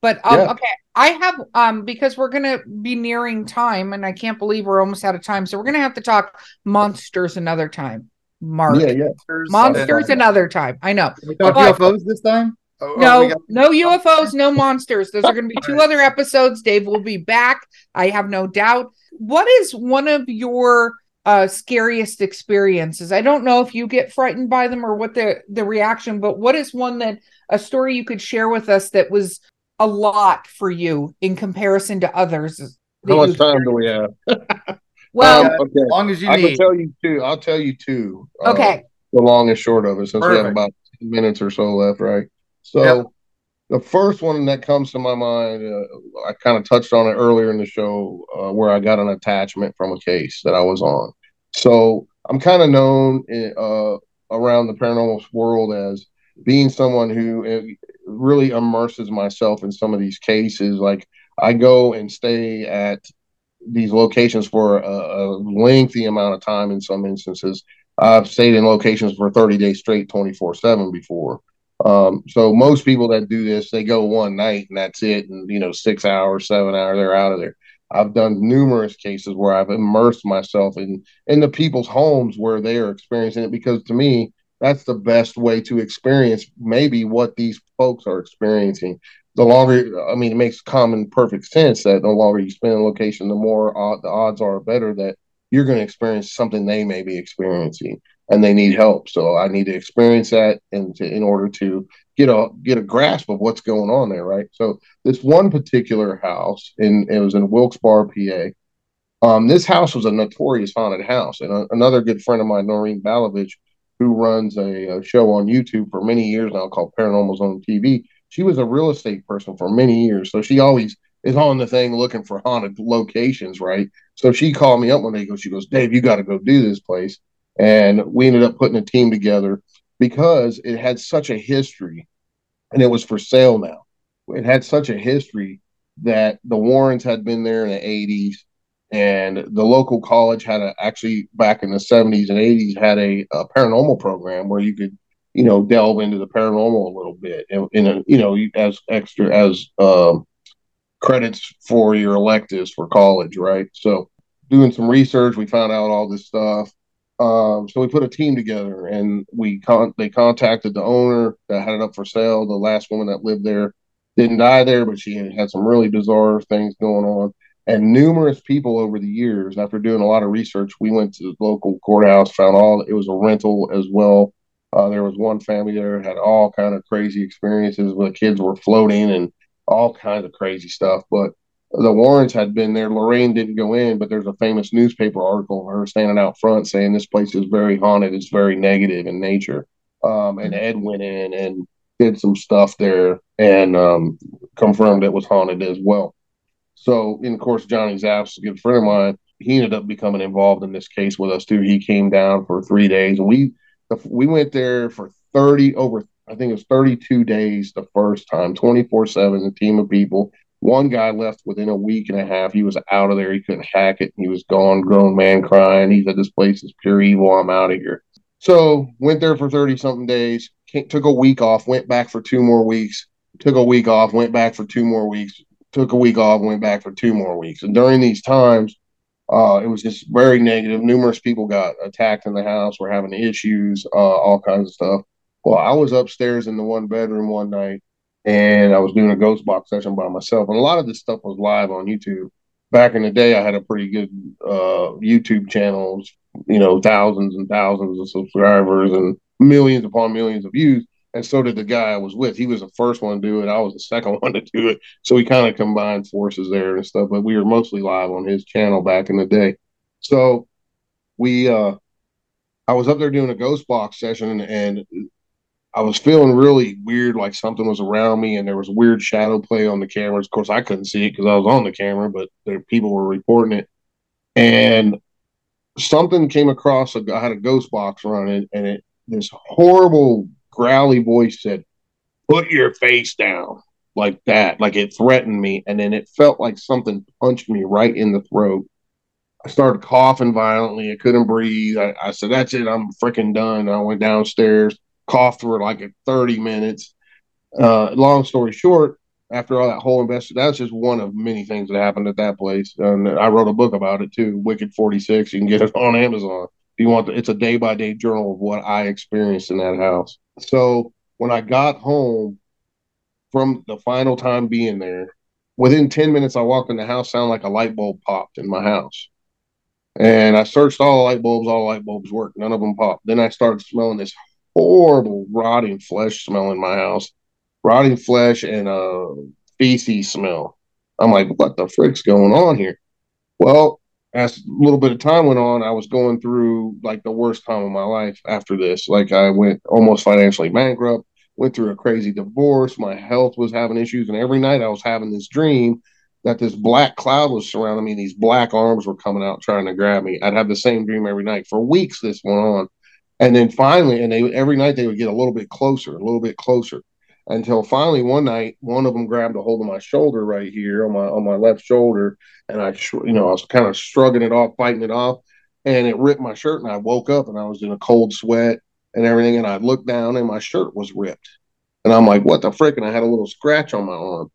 But um, yeah. okay, I have um because we're gonna be nearing time, and I can't believe we're almost out of time. So we're gonna have to talk monsters another time. Mark, yeah, yeah, monsters another time. I know. Can we talk but, UFOs this time. Oh, no, got- no UFOs, no monsters. Those are going to be two other episodes. Dave will be back. I have no doubt. What is one of your uh scariest experiences? I don't know if you get frightened by them or what the the reaction, but what is one that a story you could share with us that was a lot for you in comparison to others. How much time do we have? [LAUGHS] well, um, okay. as long as you I need. can tell you two. I'll tell you two. Okay. Uh, the long and short of it, since Perfect. we have about ten minutes or so left, right? So, yep. the first one that comes to my mind, uh, I kind of touched on it earlier in the show, uh, where I got an attachment from a case that I was on. So, I'm kind of known in, uh, around the paranormal world as being someone who uh, really immerses myself in some of these cases. Like I go and stay at these locations for a, a lengthy amount of time in some instances. I've stayed in locations for 30 days straight, 24 7 before. Um, so most people that do this, they go one night and that's it, and you know, six hours, seven hours, they're out of there. I've done numerous cases where I've immersed myself in in the people's homes where they are experiencing it because to me, that's the best way to experience maybe what these folks are experiencing. The longer, I mean, it makes common perfect sense that the longer you spend in location, the more odd, the odds are better that you're going to experience something they may be experiencing and they need help. So I need to experience that and to, in order to get a get a grasp of what's going on there, right? So this one particular house in it was in Wilkes-Barre, PA. Um, this house was a notorious haunted house, and a, another good friend of mine, Noreen Balovich, who runs a, a, show on YouTube for many years now called Paranormal Zone TV. She was a real estate person for many years, so she always is on the thing looking for haunted locations, right? So she called me up one day. She goes, Dave, you got to go do this place, and we ended up putting a team together because it had such a history, and it was for sale now. It had such a history that the Warrens had been there in the '80s and the local college had a actually back in the 70s and 80s had a, a paranormal program where you could you know delve into the paranormal a little bit in, in a, you know as extra as um, credits for your electives for college right? So doing some research we found out all this stuff. Um, so we put a team together and we con- they contacted the owner that had it up for sale the last woman that lived there. Didn't die there but she had some really bizarre things going on. And numerous people over the years after doing a lot of research we went to the local courthouse found all it was a rental as well uh, there was one family there had all kind of crazy experiences where the kids were floating and all kinds of crazy stuff but the warrens had been there lorraine didn't go in but there's a famous newspaper article of her standing out front saying this place is very haunted it's very negative in nature um, and ed went in and did some stuff there and um, confirmed it was haunted as well so, and of course, Johnny Zaffis a good friend of mine. He ended up becoming involved in this case with us too. He came down for three days, and we we went there for thirty over. I think it was thirty-two days the first time, twenty-four seven. A team of people. One guy left within a week and a half. He was out of there. He couldn't hack it. He was gone, grown man crying. He said, "This place is pure evil. I'm out of here." So went there for thirty something days. Took a week off. Went back for two more weeks. Took a week off. Went back for two more weeks took a week off, went back for two more weeks. And during these times, uh, it was just very negative. Numerous people got attacked in the house, were having issues, uh, all kinds of stuff. Well, I was upstairs in the one bedroom one night and I was doing a ghost box session by myself. And a lot of this stuff was live on YouTube. Back in the day, I had a pretty good uh, YouTube channel, you know, thousands and thousands of subscribers and millions upon millions of views and so did the guy I was with. He was the first one to do it. I was the second [LAUGHS] one to do it. So we kind of combined forces there and stuff. But we were mostly live on his channel back in the day. So we, uh, I was up there doing a ghost box session, and I was feeling really weird, like something was around me, and there was weird shadow play on the cameras. Of course, I couldn't see it because I was on the camera, but there, people were reporting it. And something came across. A, I had a ghost box running, and it this horrible growly voice said, Put your face down like that. Like it threatened me. And then it felt like something punched me right in the throat. I started coughing violently. I couldn't breathe. I, I said, That's it. I'm freaking done. I went downstairs, coughed for like 30 minutes. Uh, long story short, after all that whole investigation, that's just one of many things that happened at that place. And I wrote a book about it too, Wicked 48. You can get it on Amazon if you want. It's a day by day journal of what I experienced in that house. So when I got home from the final time being there, within 10 minutes, I walked in the house, sound like a light bulb popped in my house. And I searched all the light bulbs, all the light bulbs worked, none of them popped. Then I started smelling this horrible rotting flesh smell in my house, rotting flesh and a uh, feces smell. I'm like, what the frick's going on here? Well, as a little bit of time went on, I was going through like the worst time of my life after this. Like I went almost financially bankrupt, went through a crazy divorce. My health was having issues. And every night I was having this dream that this black cloud was surrounding me. These black arms were coming out trying to grab me. I'd have the same dream every night for weeks. This went on. And then finally, and they every night they would get a little bit closer, a little bit closer until finally one night one of them grabbed a hold of my shoulder right here on my on my left shoulder and i you know i was kind of shrugging it off fighting it off and it ripped my shirt and i woke up and i was in a cold sweat and everything and i looked down and my shirt was ripped And I'm like, what the frick? And I had a little scratch on my arm.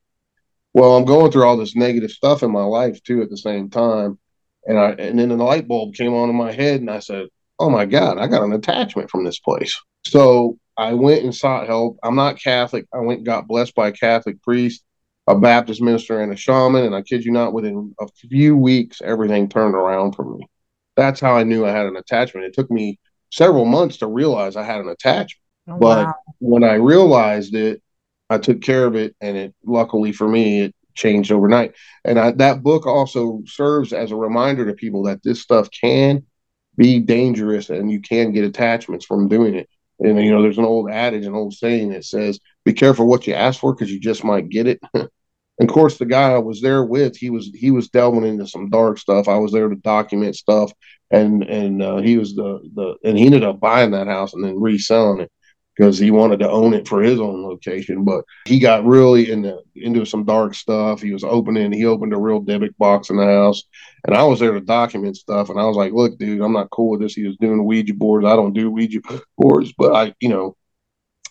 Well, I'm going through all this negative stuff in my life too at the same time. And I and then the light bulb came on in my head and I said, Oh my God, I got an attachment from this place. So I went and sought help. I'm not Catholic. I went and got blessed by a Catholic priest, a Baptist minister, and a shaman. And I kid you not, within a few weeks, everything turned around for me. That's how I knew I had an attachment. It took me several months to realize I had an attachment. Oh, but wow. when I realized it, I took care of it, and it luckily for me, it changed overnight. And I, that book also serves as a reminder to people that this stuff can be dangerous, and you can get attachments from doing it. And you know, there's an old adage, an old saying that says, "Be careful what you ask for, because you just might get it." [LAUGHS] and of course, the guy I was there with, he was he was delving into some dark stuff. I was there to document stuff, and and uh, he was the the and he ended up buying that house and then reselling it because he wanted to own it for his own location. But he got really into into some dark stuff. He was opening, he opened a real Dybbuk box in the house. And I was there to document stuff. And I was like, look, dude, I'm not cool with this. He was doing Ouija boards. I don't do Ouija [LAUGHS] boards, but I, you know,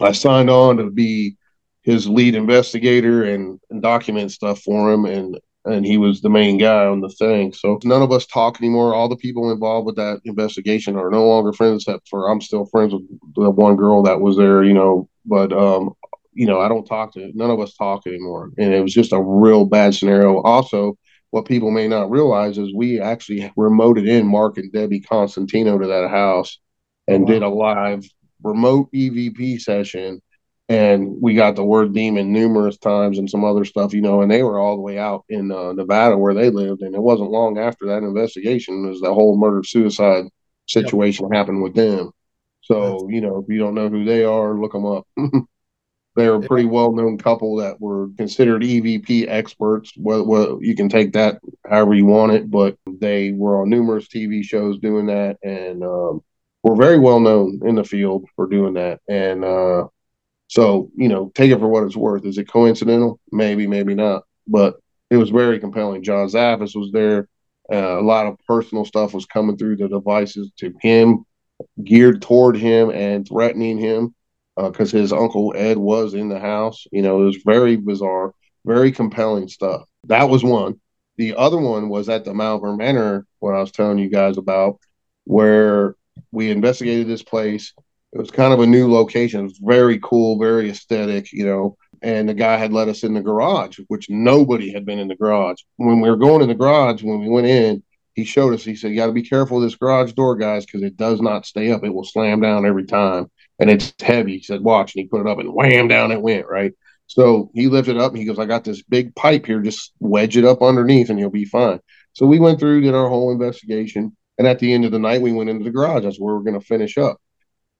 I signed on to be his lead investigator and, and document stuff for him. And and he was the main guy on the thing. So none of us talk anymore. All the people involved with that investigation are no longer friends, except for I'm still friends with the one girl that was there, you know. But um, you know, I don't talk to none of us talk anymore, and it was just a real bad scenario. Also, what people may not realize is we actually remoted in Mark and Debbie Constantino to that house and wow. did a live remote EVP session and we got the word demon numerous times and some other stuff, you know, and they were all the way out in uh, Nevada where they lived, and it wasn't long after that investigation as the whole murder suicide situation yep. happened with them. So you know, if you don't know who they are, look them up. [LAUGHS] They're a pretty well known couple that were considered EVP experts. Well, well, you can take that however you want it, but they were on numerous TV shows doing that, and um, were very well known in the field for doing that. And uh, so, you know, take it for what it's worth. Is it coincidental? Maybe, maybe not. But it was very compelling. John Zaffis was there. Uh, a lot of personal stuff was coming through the devices to him, geared toward him and threatening him because uh, his uncle Ed was in the house. You know, it was very bizarre, very compelling stuff. That was one. The other one was at the Malvern Manor, what I was telling you guys about, where we investigated this place it was kind of a new location. It was very cool, very aesthetic, you know. And the guy had let us in the garage, which nobody had been in the garage. When we were going in the garage, when we went in, he showed us, he said, You got to be careful this garage door, guys, because it does not stay up. It will slam down every time. And it's heavy. He said, Watch. And he put it up and wham down it went, right? So he lifted up and he goes, I got this big pipe here. Just wedge it up underneath and you'll be fine. So we went through, did our whole investigation. And at the end of the night, we went into the garage. That's where we're going to finish up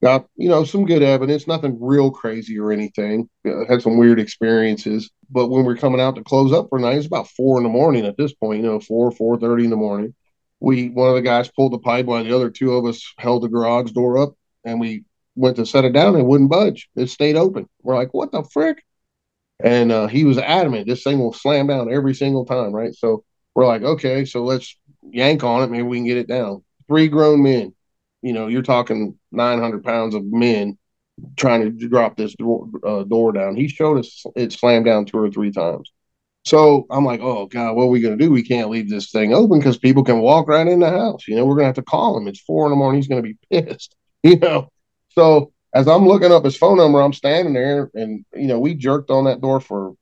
got you know some good evidence nothing real crazy or anything. Uh, had some weird experiences. But when we're coming out to close up for night it's about four in the morning at this point you know four four thirty in the morning. We one of the guys pulled the pipe while the other two of us held the garage door up and we went to set it down and it wouldn't budge. It stayed open. We're like what the frick? And uh, he was adamant this thing will slam down every single time right? So we're like okay so let's yank on it. Maybe we can get it down. Three grown men you know, you're talking 900 pounds of men trying to drop this door, uh, door down. He showed us it slammed down two or three times. So I'm like, oh God, what are we going to do? We can't leave this thing open because people can walk right in the house. You know, we're going to have to call him. It's four in the morning. He's going to be [LAUGHS] pissed. You know, so as I'm looking up his phone number, I'm standing there, and you know, we jerked on that door for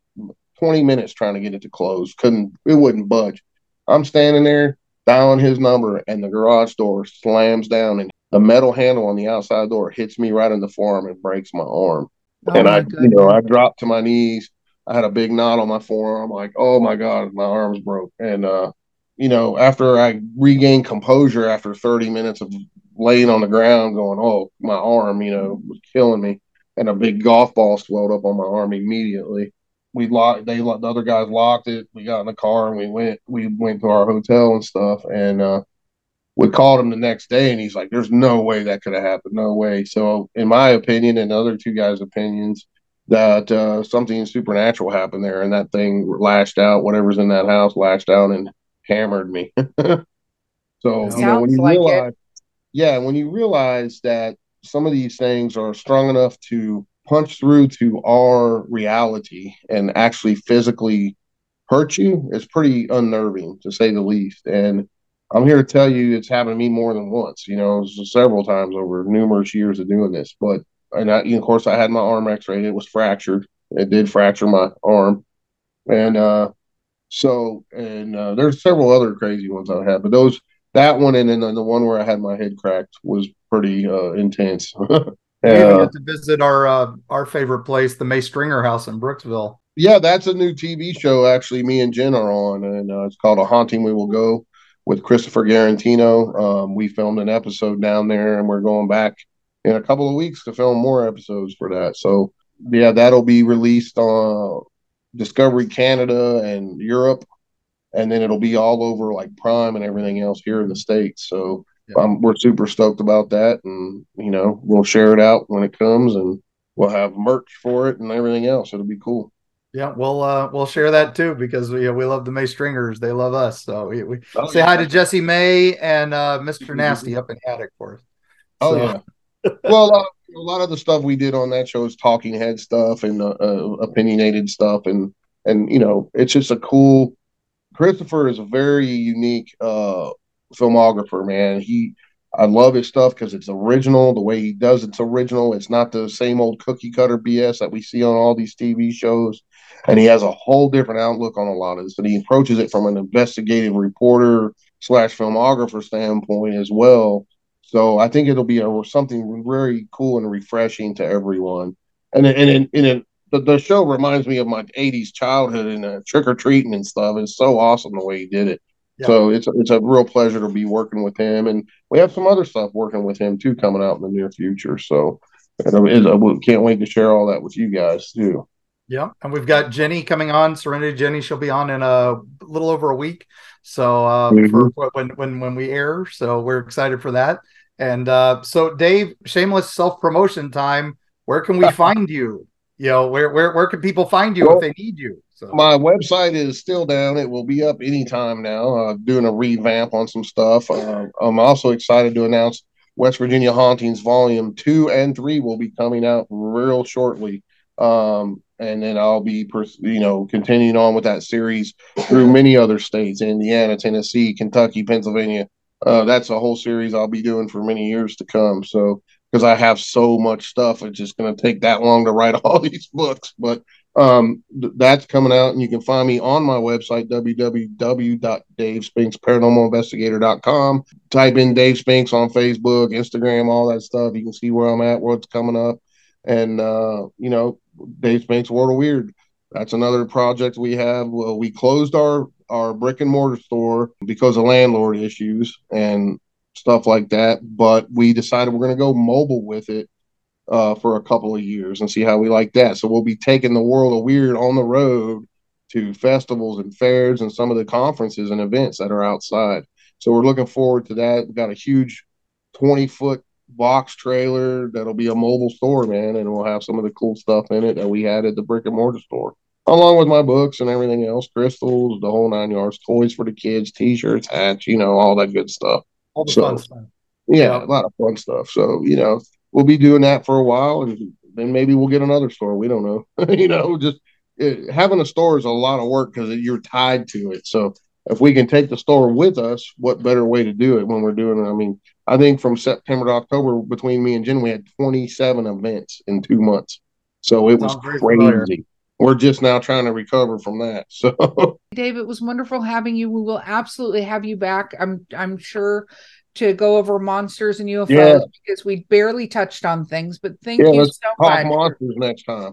20 minutes trying to get it to close. Couldn't. It wouldn't budge. I'm standing there dialing his number, and the garage door slams down, and the metal handle on the outside door hits me right in the forearm and breaks my arm. Oh and my I, goodness. you know, I dropped to my knees. I had a big knot on my forearm. Like, oh my god, my arm's broke. And uh, you know, after I regained composure after 30 minutes of laying on the ground, going, oh, my arm, you know, was killing me, and a big golf ball swelled up on my arm immediately. We locked. They the other guys locked it. We got in the car and we went. We went to our hotel and stuff. And uh, we called him the next day and he's like, there's no way that could have happened. No way. So, in my opinion, and other two guys' opinions, that uh, something supernatural happened there and that thing lashed out, whatever's in that house lashed out and hammered me. [LAUGHS] so, you know, when you like realize, it. yeah, when you realize that some of these things are strong enough to punch through to our reality and actually physically hurt you it's pretty unnerving to say the least. And I'm here to tell you it's happened to me more than once, you know, several times over numerous years of doing this. But, and I, of course, I had my arm x rayed, it was fractured. It did fracture my arm. And, uh, so, and uh, there's several other crazy ones I had, but those, that one and then the one where I had my head cracked was pretty uh, intense. [LAUGHS] We even get to visit our uh, our favorite place, the May Stringer House in Brooksville. Yeah, that's a new TV show. Actually, me and Jen are on, and uh, it's called A Haunting We Will Go with Christopher Garantino. Um, we filmed an episode down there, and we're going back in a couple of weeks to film more episodes for that. So, yeah, that'll be released on Discovery Canada and Europe, and then it'll be all over like Prime and everything else here in the states. So yeah. um, we're super stoked about that, and you know we'll share it out when it comes, and we'll have merch for it and everything else. It'll be cool. Yeah, we'll uh, we'll share that too because we we love the May Stringers. They love us. So we, we oh, say yeah. hi to Jesse May and uh, Mr. Nasty up in Attic for us. Oh yeah. [LAUGHS] well, uh, a lot of the stuff we did on that show is talking head stuff and uh, uh, opinionated stuff, and and you know it's just a cool. Christopher is a very unique uh, filmographer, man. He I love his stuff because it's original. The way he does it's original. It's not the same old cookie cutter BS that we see on all these TV shows and he has a whole different outlook on a lot of this. And he approaches it from an investigative reporter slash filmographer standpoint as well. So I think it'll be a, something very cool and refreshing to everyone. And and in, in, in the, the show reminds me of my '80s childhood and uh, trick or treating and stuff. It's so awesome the way he did it. Yeah. So it's it's a real pleasure to be working with him, and we have some other stuff working with him too coming out in the near future. So we can't wait to share all that with you guys too. Yeah, and we've got Jenny coming on. Serenity Jenny, she'll be on in a little over a week. So uh, mm-hmm. for when when when we air, so we're excited for that. And uh, so, Dave, shameless self promotion time. Where can we [LAUGHS] find you? You know, where where where can people find you well, if they need you? So. My website is still down. It will be up anytime now. Uh, doing a revamp on some stuff. Uh, I'm also excited to announce West Virginia Hauntings Volume Two and Three will be coming out real shortly. Um, and then I'll be, you know, continuing on with that series through many other states: Indiana, Tennessee, Kentucky, Pennsylvania. Uh, that's a whole series I'll be doing for many years to come. So, because I have so much stuff, it's just going to take that long to write [LAUGHS] all these books. But um, th- that's coming out, and you can find me on my website www.davespinks.paranormalinvestigator.com. Type in Dave Spinks on Facebook, Instagram, all that stuff. You can see where I'm at, what's coming up, and uh, you know, Dave Spinks World of Weird. That's another project we have. We closed our our brick and mortar store because of landlord issues and stuff like that. But we decided we're going to go mobile with it uh, for a couple of years and see how we like that. So we'll be taking the world of weird on the road to festivals and fairs and some of the conferences and events that are outside. So we're looking forward to that. We've got a huge 20 foot box trailer that'll be a mobile store, man, and we'll have some of the cool stuff in it that we had at the brick and mortar store, along with my books and everything else, crystals, the whole nine yards, toys for the kids, t-shirts, hats, you know, all that good stuff. All the so, fun stuff. Yeah, yeah, a lot of fun stuff. So you know, we'll be doing that for a while, and then maybe we'll get another store. We don't know. [LAUGHS] you know, just it, having a store is a lot of work because you're tied to it. So if we can take the store with us, what better way to do it when we're doing it? I mean, I think from September to October, between me and Jen, we had 27 events in two months. So it was crazy. Familiar. We're just now trying to recover from that. [LAUGHS] So, Dave, it was wonderful having you. We will absolutely have you back. I'm I'm sure to go over monsters and UFOs yeah. because we barely touched on things. But thank yeah, you so much. Monsters next time.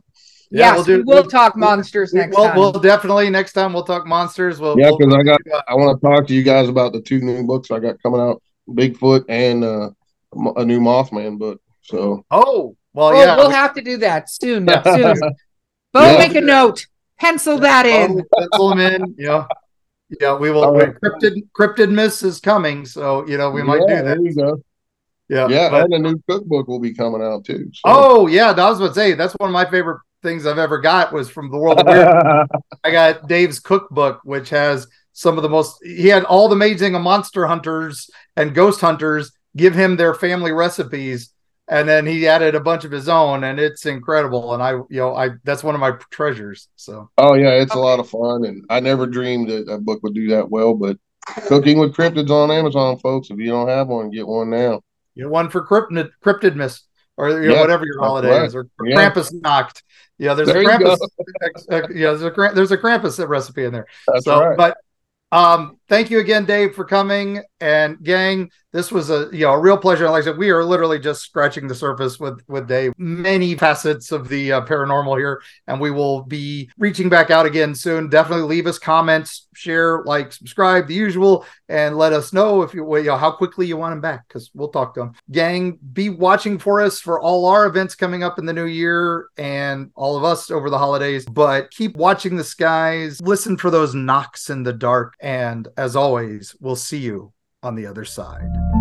Yeah, yes, we'll, do, we will we'll, talk monsters next we'll, time. We'll definitely next time we'll talk monsters. We'll, yeah, because I got I want to talk to you guys about the two new books I got coming out Bigfoot and uh, a new Mothman book. So oh well, yeah, we'll have to do that soon. Soon. [LAUGHS] Beau, yeah. make a note. Pencil that in. Oh, pencil them in. Yeah. Yeah, we will. Right. Cryptid Cryptidmas is coming, so you know we might yeah, do that. There you go. Yeah, yeah, but, and a new cookbook will be coming out too. So. Oh yeah, that was what to say that's one of my favorite things I've ever got was from the world of weird. [LAUGHS] I got Dave's cookbook, which has some of the most he had all the amazing monster hunters and ghost hunters give him their family recipes and then he added a bunch of his own, and it's incredible. And I, you know, I that's one of my treasures. So. Oh yeah, it's okay. a lot of fun, and I never dreamed that that book would do that well. But Cooking with Cryptids on Amazon, folks. If you don't have one, get one now. Get one for cryptid cryptidmas or you know, yeah, whatever your holiday right. is, or yeah. Krampus knocked. Yeah, there's there a Krampus. [LAUGHS] yeah, there's a there's a Krampus recipe in there. That's so, right. But um, thank you again, Dave, for coming. And gang, this was a you know a real pleasure. Like I said, we are literally just scratching the surface with with Dave. Many facets of the uh, paranormal here, and we will be reaching back out again soon. Definitely leave us comments, share, like, subscribe, the usual, and let us know if you, you know how quickly you want them back because we'll talk to them. Gang, be watching for us for all our events coming up in the new year and all of us over the holidays. But keep watching the skies. Listen for those knocks in the dark, and as always, we'll see you on the other side.